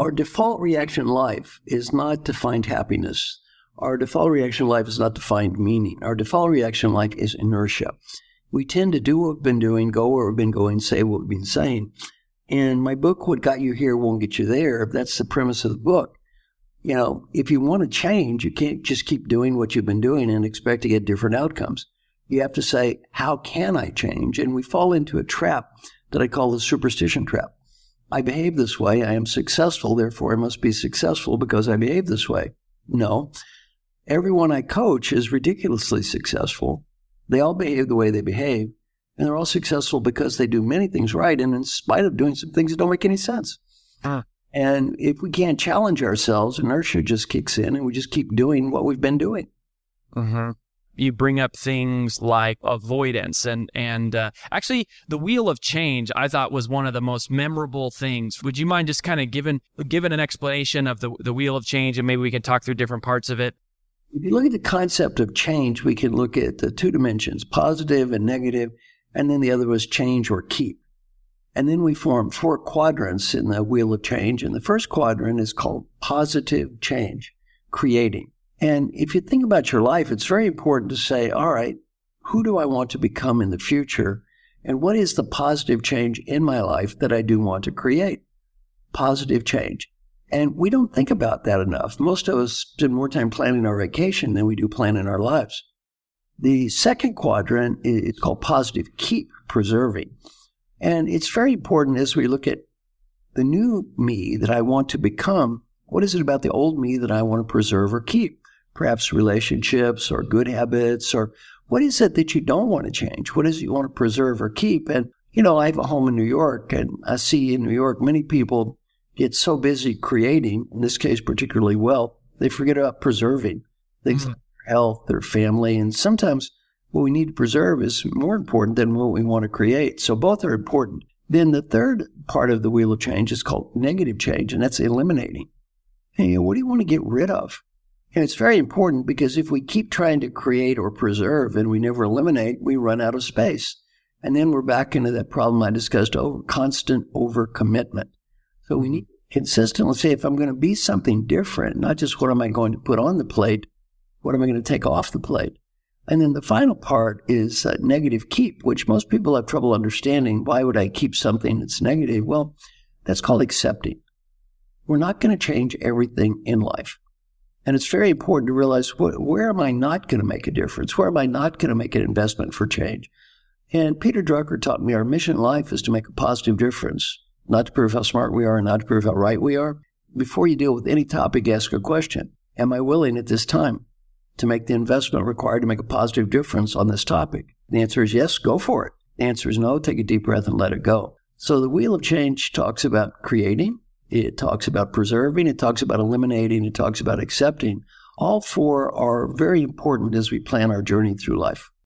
our default reaction in life is not to find happiness. Our default reaction in life is not to find meaning. Our default reaction in life is inertia. We tend to do what we've been doing, go where we've been going, say what we've been saying. And my book, What Got You Here Won't Get You There, that's the premise of the book. You know, if you want to change, you can't just keep doing what you've been doing and expect to get different outcomes. You have to say, how can I change? And we fall into a trap that I call the superstition trap. I behave this way. I am successful. Therefore, I must be successful because I behave this way. No. Everyone I coach is ridiculously successful. They all behave the way they behave. And they're all successful because they do many things right. And in spite of doing some things that don't make any sense. Uh. And if we can't challenge ourselves, inertia just kicks in and we just keep doing what we've been doing. Mm-hmm you bring up things like avoidance and and uh, actually the wheel of change I thought was one of the most memorable things. Would you mind just kind of giving giving an explanation of the the wheel of change and maybe we can talk through different parts of it? If you look at the concept of change, we can look at the two dimensions, positive and negative, and then the other was change or keep. And then we form four quadrants in the wheel of change. And the first quadrant is called positive change, creating. And if you think about your life, it's very important to say, all right, who do I want to become in the future? And what is the positive change in my life that I do want to create? Positive change. And we don't think about that enough. Most of us spend more time planning our vacation than we do planning our lives. The second quadrant is called positive keep preserving. And it's very important as we look at the new me that I want to become. What is it about the old me that I want to preserve or keep? Perhaps relationships or good habits or what is it that you don't want to change? What is it you want to preserve or keep? And, you know, I have a home in New York and I see in New York many people get so busy creating, in this case, particularly wealth, they forget about preserving things mm-hmm. like their health, their family. And sometimes what we need to preserve is more important than what we want to create. So both are important. Then the third part of the wheel of change is called negative change, and that's eliminating. Hey, what do you want to get rid of? And it's very important because if we keep trying to create or preserve and we never eliminate, we run out of space. And then we're back into that problem I discussed over constant overcommitment. So we need consistently say, if I'm going to be something different, not just what am I going to put on the plate, what am I going to take off the plate? And then the final part is uh, negative keep, which most people have trouble understanding. Why would I keep something that's negative? Well, that's called accepting. We're not going to change everything in life. And it's very important to realize wh- where am I not going to make a difference? Where am I not going to make an investment for change? And Peter Drucker taught me our mission in life is to make a positive difference, not to prove how smart we are and not to prove how right we are. Before you deal with any topic, ask a question. Am I willing at this time to make the investment required to make a positive difference on this topic? The answer is yes, go for it. The answer is no, take a deep breath and let it go. So the wheel of change talks about creating, it talks about preserving, it talks about eliminating, it talks about accepting. All four are very important as we plan our journey through life.